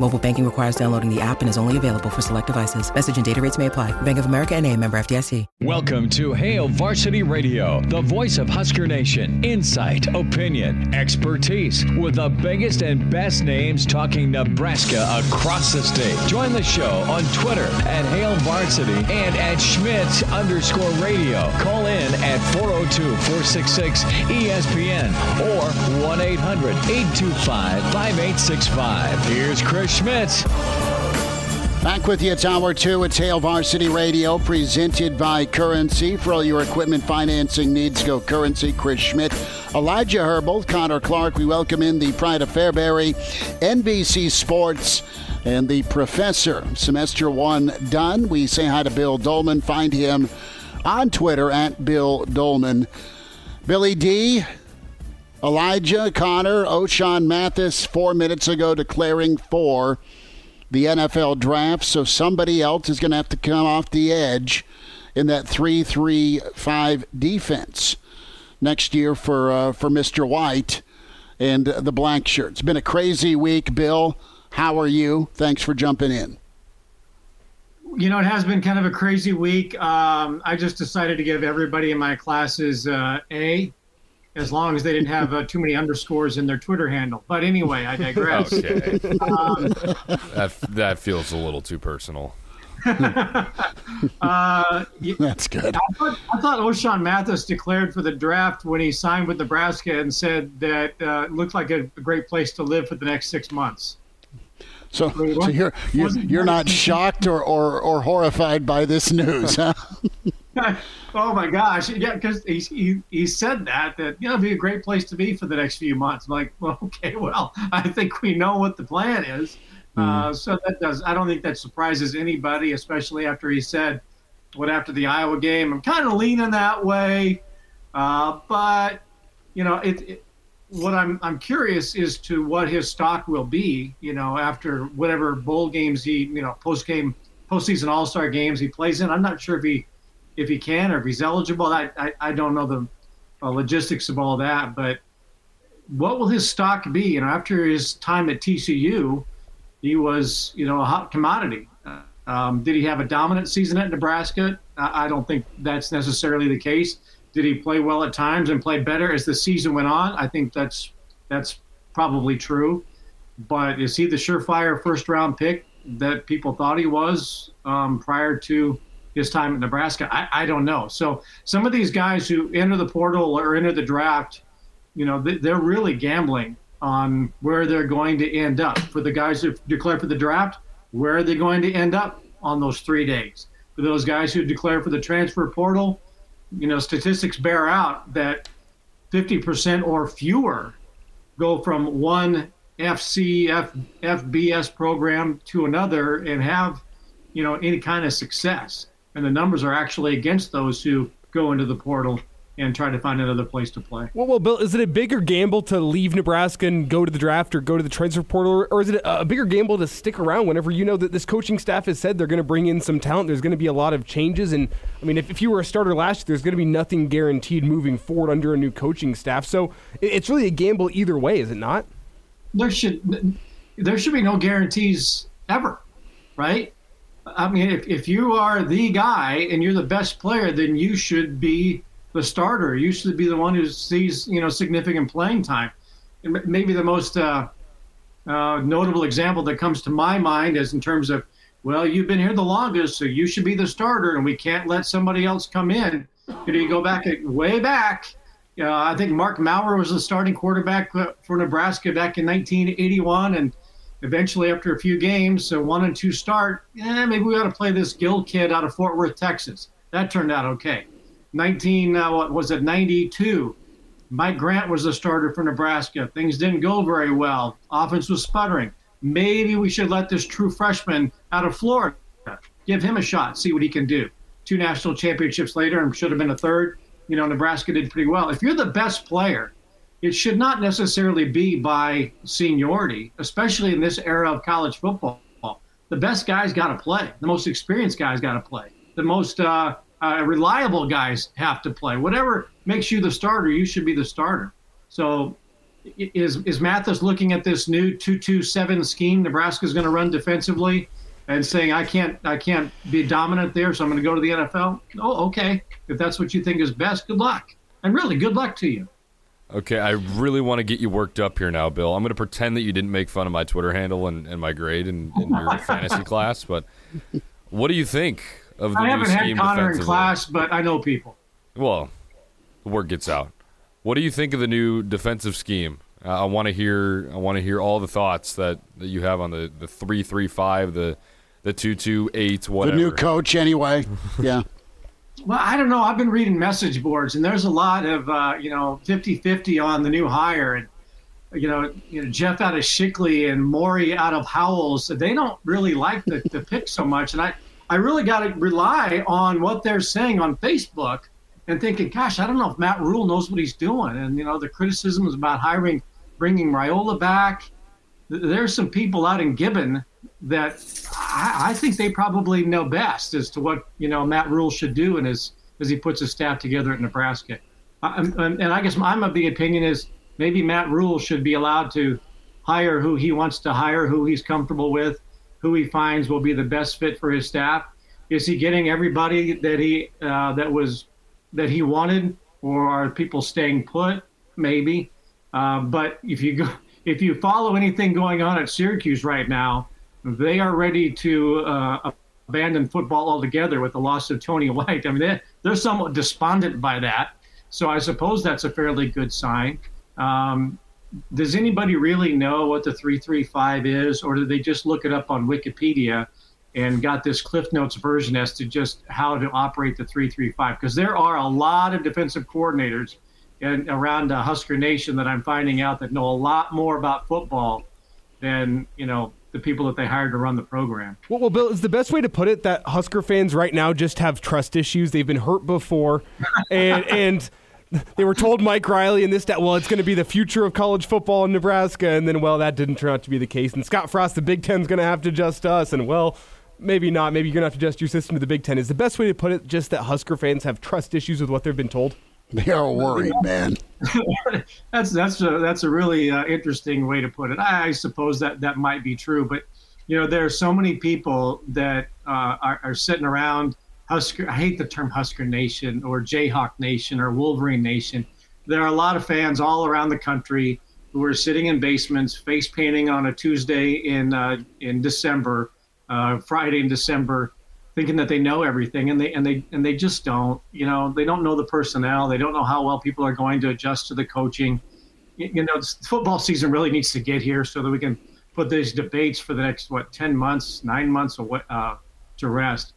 Mobile banking requires downloading the app and is only available for select devices. Message and data rates may apply. Bank of America and a member FDIC. Welcome to Hail Varsity Radio, the voice of Husker Nation. Insight, opinion, expertise, with the biggest and best names talking Nebraska across the state. Join the show on Twitter at Hail Varsity and at Schmitz underscore radio. Call in at 402-466-ESPN or 1-800-825-5865. Here's Chris Schmitz. Back with you, it's hour two. It's Hail Varsity Radio, presented by Currency. For all your equipment financing needs, go Currency. Chris Schmitz, Elijah Herbal, Connor Clark. We welcome in the Pride of Fairbury, NBC Sports, and the Professor. Semester one done. We say hi to Bill Dolman. Find him on Twitter at Bill Dolman. Billy D, Elijah, Connor, Ochaun Mathis, four minutes ago declaring for the NFL draft. So somebody else is going to have to come off the edge in that 3 3 5 defense next year for, uh, for Mr. White and the black shirt. It's been a crazy week, Bill. How are you? Thanks for jumping in. You know, it has been kind of a crazy week. Um, I just decided to give everybody in my classes uh, A as long as they didn't have uh, too many underscores in their Twitter handle. But anyway, I digress. okay. Um, that, that feels a little too personal. uh, That's good. I thought, I thought Ochaun Mathis declared for the draft when he signed with Nebraska and said that uh, it looked like a great place to live for the next six months. So, so you're you're, you're not shocked or, or, or horrified by this news, huh? oh my gosh! Yeah, because he, he he said that that you know it'd be a great place to be for the next few months. I'm like, well, okay, well, I think we know what the plan is. Mm. Uh, so that does. I don't think that surprises anybody, especially after he said what after the Iowa game. I'm kind of leaning that way, uh, but you know, it, it what I'm I'm curious is to what his stock will be, you know, after whatever bowl games he, you know, post game, postseason All Star games he plays in. I'm not sure if he if he can or if he's eligible. I I, I don't know the uh, logistics of all that, but what will his stock be? You know, after his time at TCU, he was you know a hot commodity. Um, did he have a dominant season at Nebraska? I, I don't think that's necessarily the case did he play well at times and play better as the season went on? I think that's that's probably true. But is he the surefire first round pick that people thought he was um, prior to his time at Nebraska? I, I, don't know. So some of these guys who enter the portal or enter the draft, you know, they're really gambling on where they're going to end up. For the guys who declare for the draft, where are they going to end up on those three days? For those guys who declare for the transfer portal, you know, statistics bear out that 50% or fewer go from one FC, F, FBS program to another and have, you know, any kind of success. And the numbers are actually against those who go into the portal and try to find another place to play. Well, well, Bill, is it a bigger gamble to leave Nebraska and go to the draft or go to the transfer portal, or is it a bigger gamble to stick around whenever you know that this coaching staff has said they're going to bring in some talent? There's going to be a lot of changes, and I mean, if, if you were a starter last year, there's going to be nothing guaranteed moving forward under a new coaching staff. So it's really a gamble either way, is it not? There should there should be no guarantees ever, right? I mean, if, if you are the guy and you're the best player, then you should be the starter. You should be the one who sees you know significant playing time. And maybe the most uh, uh, notable example that comes to my mind is in terms of, well, you've been here the longest, so you should be the starter, and we can't let somebody else come in. You, know, you go back way back. Uh, I think Mark Maurer was the starting quarterback for Nebraska back in 1981, and eventually, after a few games, so one and two start, yeah, maybe we ought to play this Gill kid out of Fort Worth, Texas. That turned out okay. 19, uh, what was it, 92. Mike Grant was the starter for Nebraska. Things didn't go very well. Offense was sputtering. Maybe we should let this true freshman out of Florida give him a shot, see what he can do. two national championships later and should have been a third. You know, Nebraska did pretty well. If you're the best player, it should not necessarily be by seniority, especially in this era of college football. The best guys got to play. The most experienced guys got to play. The most uh, uh, reliable guys have to play. Whatever makes you the starter, you should be the starter. So, is is Mathis looking at this new two-two-seven scheme Nebraska's going to run defensively, and saying I can't I can't be dominant there, so I'm going to go to the NFL? Oh, okay. If that's what you think is best, good luck, and really good luck to you. Okay, I really want to get you worked up here now, Bill. I'm going to pretend that you didn't make fun of my Twitter handle and, and my grade in, in your fantasy class, but what do you think of the I new haven't scheme had Connor in class, but I know people. Well, the word gets out. What do you think of the new defensive scheme? Uh, I want to hear. I want to hear all the thoughts that, that you have on the the three three five, the the two two eight, The whatever. The new coach, anyway. Yeah. Well, I don't know. I've been reading message boards, and there's a lot of uh, you know 50-50 on the new hire, and you know, you know Jeff out of Shickley and Maury out of Howells. They don't really like the, the pick so much, and I I really got to rely on what they're saying on Facebook, and thinking, gosh, I don't know if Matt Rhule knows what he's doing, and you know the criticisms about hiring, bringing Raiola back. There's some people out in Gibbon that I, I think they probably know best as to what you know Matt Rhule should do and as as he puts his staff together at Nebraska. I, and, I guess I'm of the opinion is maybe Matt Rhule should be allowed to hire who he wants to hire, who he's comfortable with, who he finds will be the best fit for his staff. Is he getting everybody that he uh, that was that he wanted, or are people staying put? Maybe. Uh, but if you go, if you follow anything going on at Syracuse right now, they are ready to uh, abandon football altogether with the loss of Tony White. I mean, they're, they're somewhat despondent by that. So I suppose that's a fairly good sign. Um, does anybody really know what the 335 is, or do they just look it up on Wikipedia and got this Cliff Notes version as to just how to operate the 335? Because there are a lot of defensive coordinators and around uh, Husker Nation that I'm finding out that know a lot more about football than you know the people that they hired to run the program. Well, well, Bill, is the best way to put it that Husker fans right now just have trust issues. They've been hurt before, and and they were told Mike Riley and this that well, it's going to be the future of college football in Nebraska, and then well, that didn't turn out to be the case. And Scott Frost, the Big Ten's going to have to adjust us, and well. Maybe not. Maybe you're going to have to adjust your system to the Big Ten. Is the best way to put it just that Husker fans have trust issues with what they've been told? They are worried, man. that's that's a that's a really uh, interesting way to put it. I, I suppose that that might be true, but you know there are so many people that uh, are, are sitting around Husker. I hate the term Husker Nation or Jayhawk Nation or Wolverine Nation. There are a lot of fans all around the country who are sitting in basements, face painting on a Tuesday in uh, in December, uh, Friday in December, thinking that they know everything, and they and they and they just don't. You know, they don't know the personnel. They don't know how well people are going to adjust to the coaching. You, you know, football season really needs to get here so that we can put these debates for the next what ten months, nine months, or what uh, to rest.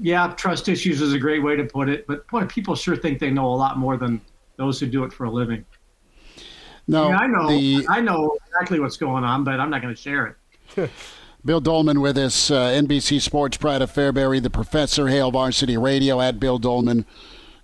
Yeah, trust issues is a great way to put it, but boy, people sure think they know a lot more than those who do it for a living. No, I know, the I know exactly what's going on, but I'm not going to share it. Bill Dolman with us, uh, NBC Sports Pride of Fairbury, the Professor, Hail Varsity Radio, at Bill Dolman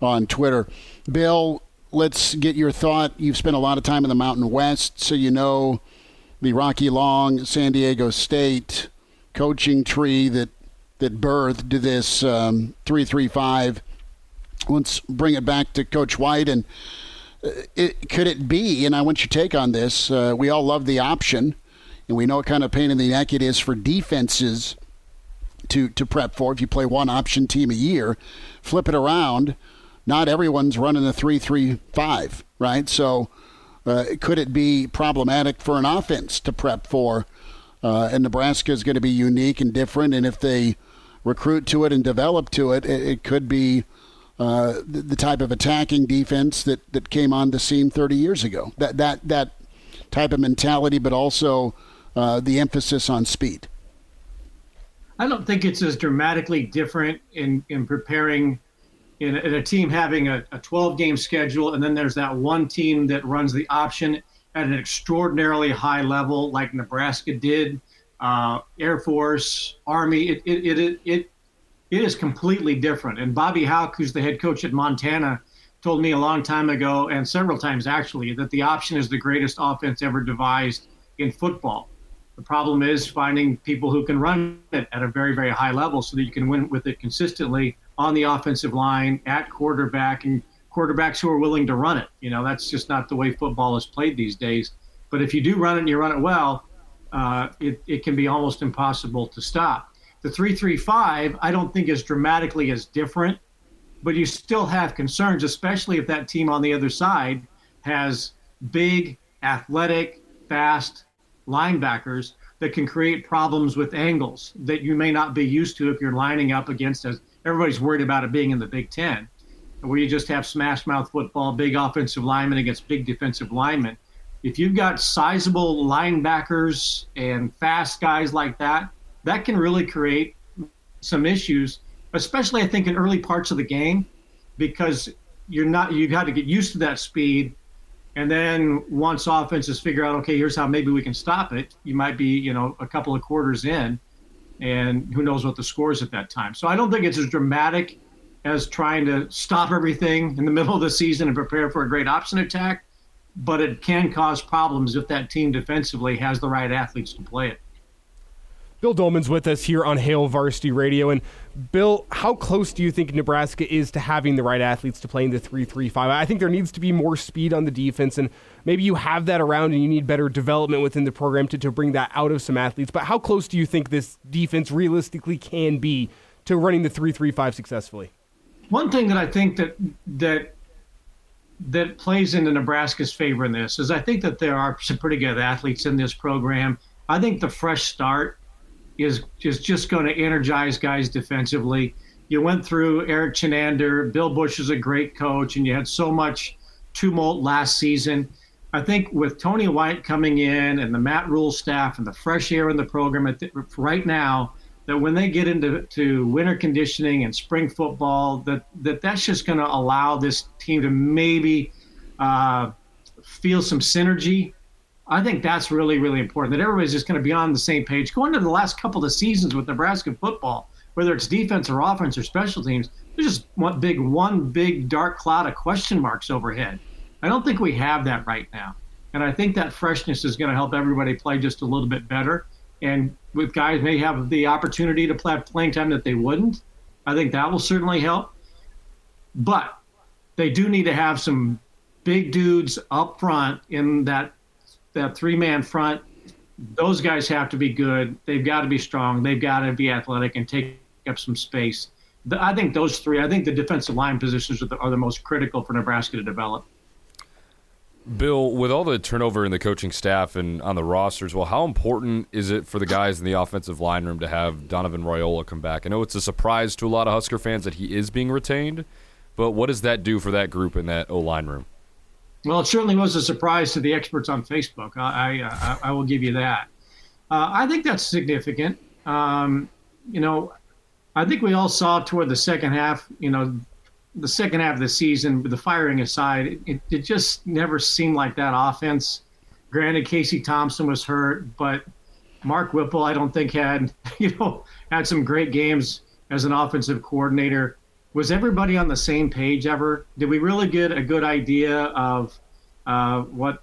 on Twitter. Bill, let's get your thought. You've spent a lot of time in the Mountain West, so you know the Rocky Long, San Diego State coaching tree that that birthed this um, three three five. Let's bring it back to Coach White and. uh, It, could it be, and I want your take on this. Uh, we all love the option, and we know what kind of pain in the neck it is for defenses to to prep for. If you play one option team a year, flip it around. Not everyone's running a three-three-five, right? So, uh, could it be problematic for an offense to prep for? Uh, and Nebraska is going to be unique and different, and if they recruit to it and develop to it, it, it could be uh, the, the type of attacking defense that, that came on the scene 30 years ago. That that that type of mentality, but also uh, the emphasis on speed. I don't think it's as dramatically different in, in preparing in, in a team having a, a 12 game schedule, and then there's that one team that runs the option at an extraordinarily high level, like Nebraska did, uh, Air Force, Army. It, it, it, it, it is completely different. And Bobby Hauck, who's the head coach at Montana, told me a long time ago, and several times actually, that the option is the greatest offense ever devised in football. The problem is finding people who can run it at a very, very high level so that you can win with it consistently on the offensive line, at quarterback, and quarterbacks who are willing to run it. You know, that's just not the way football is played these days. But if you do run it and you run it well, uh, it, it can be almost impossible to stop. The 335, I don't think is dramatically as different, but you still have concerns, especially if that team on the other side has big, athletic, fast linebackers that can create problems with angles that you may not be used to if you're lining up against as everybody's worried about it being in the Big Ten, where you just have smash mouth football, big offensive linemen against big defensive linemen. If you've got sizable linebackers and fast guys like that, that can really create some issues, especially I think in early parts of the game, because you're not you've got to get used to that speed. And then once offenses figure out, okay, here's how maybe we can stop it, you might be, you know, a couple of quarters in and who knows what the score is at that time. So I don't think it's as dramatic as trying to stop everything in the middle of the season and prepare for a great option attack, but it can cause problems if that team defensively has the right athletes to play it. Bill Dolman's with us here on Hail Varsity Radio. And Bill, how close do you think Nebraska is to having the right athletes to play in the 3 3 5? I think there needs to be more speed on the defense, and maybe you have that around and you need better development within the program to, to bring that out of some athletes. But how close do you think this defense realistically can be to running the 3 3 5 successfully? One thing that I think that, that, that plays into Nebraska's favor in this is I think that there are some pretty good athletes in this program. I think the fresh start is is just going to energize guys defensively. You went through Erik Chinander, Bill Busch is a great coach, and you had so much tumult last season. I think with Tony White coming in and the Matt Rhule staff and the fresh air in the program the, right now, that when they get into to winter conditioning and spring football, that, that that's just going to allow this team to maybe uh, feel some synergy I think that's really, really important that everybody's just going to be on the same page. Going to the last couple of seasons with Nebraska football, whether it's defense or offense or special teams, there's just one big, one big dark cloud of question marks overhead. I don't think we have that right now. And I think that freshness is going to help everybody play just a little bit better. And with guys may have the opportunity to play playing time that they wouldn't, I think that will certainly help. But they do need to have some big dudes up front in that that three man front, those guys have to be good. They've got to be strong. They've got to be athletic and take up some space. I think those three. I think the defensive line positions are the, are the most critical for Nebraska to develop. Bill, with all the turnover in the coaching staff and on the rosters, well, how important is it for the guys in the offensive line room to have Donovan Raiola come back? I know it's a surprise to a lot of Husker fans that he is being retained, but what does that do for that group in that O line room? Well, it certainly was a surprise to the experts on Facebook. I, I, I will give you that. Uh, I think that's significant. Um, you know, I think we all saw toward the second half, you know, the second half of the season, with the firing aside, it, it just never seemed like that offense. Granted, Casey Thompson was hurt, but Mark Whipple, I don't think had, you know, had some great games as an offensive coordinator was everybody on the same page ever? Did we really get a good idea of uh, what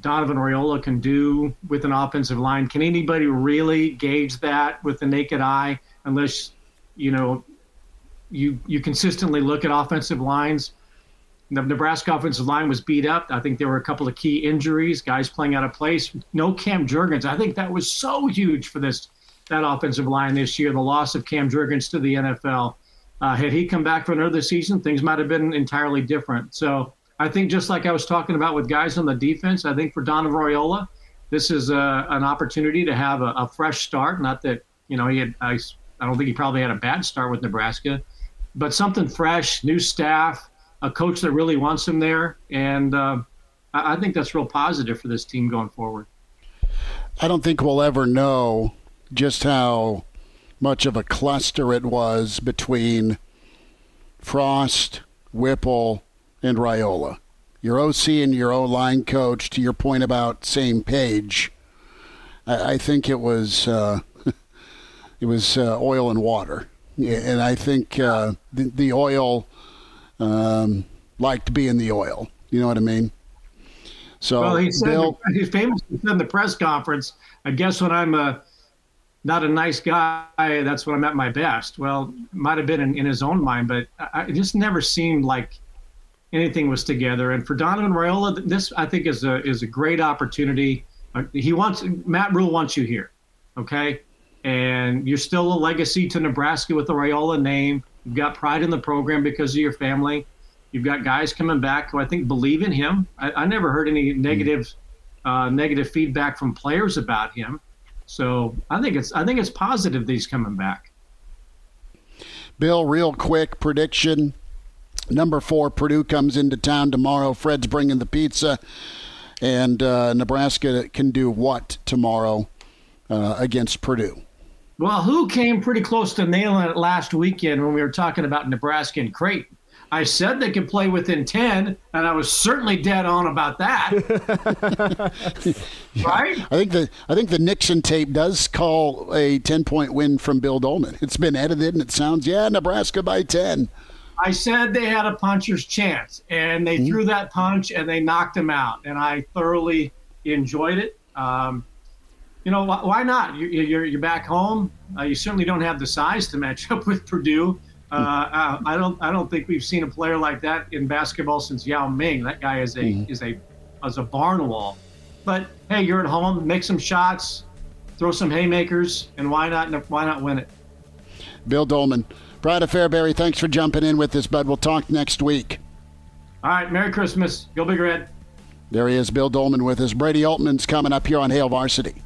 Donovan Raiola can do with an offensive line? Can anybody really gauge that with the naked eye unless you know you you consistently look at offensive lines? The Nebraska offensive line was beat up. I think there were a couple of key injuries, guys playing out of place. No Cam Jurgens. I think that was so huge for this that offensive line this year. The loss of Cam Jurgens to the NFL. Uh, had he come back for another season, things might have been entirely different. So I think just like I was talking about with guys on the defense, I think for Donovan Raiola, this is a, uh, an opportunity to have a, a, fresh start. Not that you know he had, I, I don't think he probably had a bad start with Nebraska, but something fresh, new staff, a coach that really wants him there, and uh, I, I think that's real positive for this team going forward. I don't think we'll ever know just how much of a cluster it was between Frost, Whipple, and Raiola. Your OC and your O line coach, to your point about same page, I, I think it was uh, it was uh, oil and water. And I think uh, the, the oil um, like to be in the oil. You know what I mean? So, well, he said Bill, he famously said in the press conference, "I guess when I'm a not a nice guy, that's when I'm at my best." Well, might have been in, in his own mind, but I, it just never seemed like anything was together. And for Donovan Raiola, this I think is a is a great opportunity. Uh, he wants Matt Rhule wants you here, okay? And you're still a legacy to Nebraska with the Raiola name. You've got pride in the program because of your family. You've got guys coming back who I think believe in him. I, I never heard any negative uh, negative feedback from players about him. So I think it's I think it's positive that he's coming back. Bill, real quick prediction. Number four, Purdue comes into town tomorrow. Fred's bringing the pizza, and uh, Nebraska can do what tomorrow uh, against Purdue? Well, who came pretty close to nailing it last weekend when we were talking about Nebraska and Creighton? I said they could play within 10, and I was certainly dead on about that. right? I think the I think the Nixon tape does call a 10-point win from Bill Dolman. It's been edited and it sounds yeah, Nebraska by 10. I said they had a puncher's chance, and they mm-hmm. threw that punch and they knocked him out, and I thoroughly enjoyed it. Um, you know, why not? You're, you're back home. Uh, you certainly don't have the size to match up with Purdue. Uh, I don't I don't think we've seen a player like that in basketball since Yao Ming. That guy is a mm-hmm. is a is a barn wall. But hey, you're at home. Make some shots, throw some haymakers, and why not why not win it? Bill Dolman, Brad of Fairbury, thanks for jumping in with us, bud. We'll talk next week. All right, Merry Christmas. Go Big Red. There he is, Bill Dolman with us. Brady Altman's coming up here on Hail Varsity.